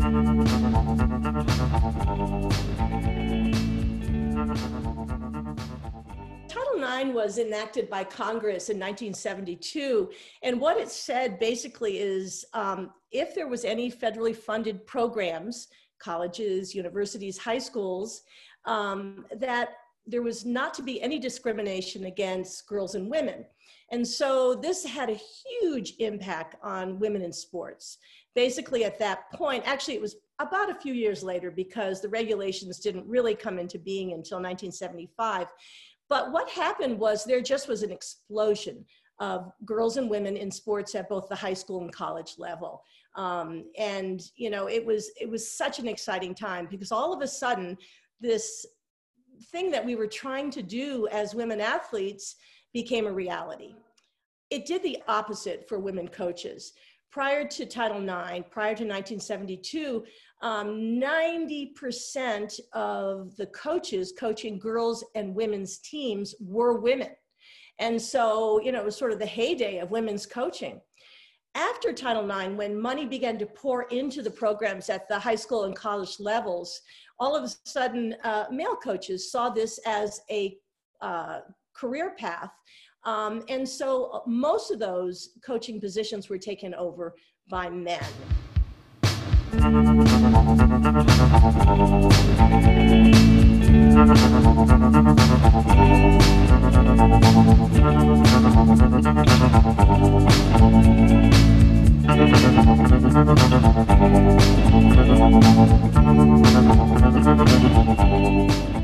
Title IX was enacted by Congress in 1972. And what it said basically is um, if there was any federally funded programs, colleges, universities, high schools, um, that there was not to be any discrimination against girls and women. And so this had a huge impact on women in sports. Basically, at that point, actually, it was about a few years later because the regulations didn't really come into being until 1975. But what happened was there just was an explosion of girls and women in sports at both the high school and college level. Um, and you know, it was it was such an exciting time because all of a sudden, this thing that we were trying to do as women athletes became a reality. It did the opposite for women coaches. Prior to Title IX, prior to 1972, um, 90% of the coaches coaching girls and women's teams were women. And so, you know, it was sort of the heyday of women's coaching. After Title IX, when money began to pour into the programs at the high school and college levels, all of a sudden, uh, male coaches saw this as a uh, career path. Um, and so most of those coaching positions were taken over by men. Thank you.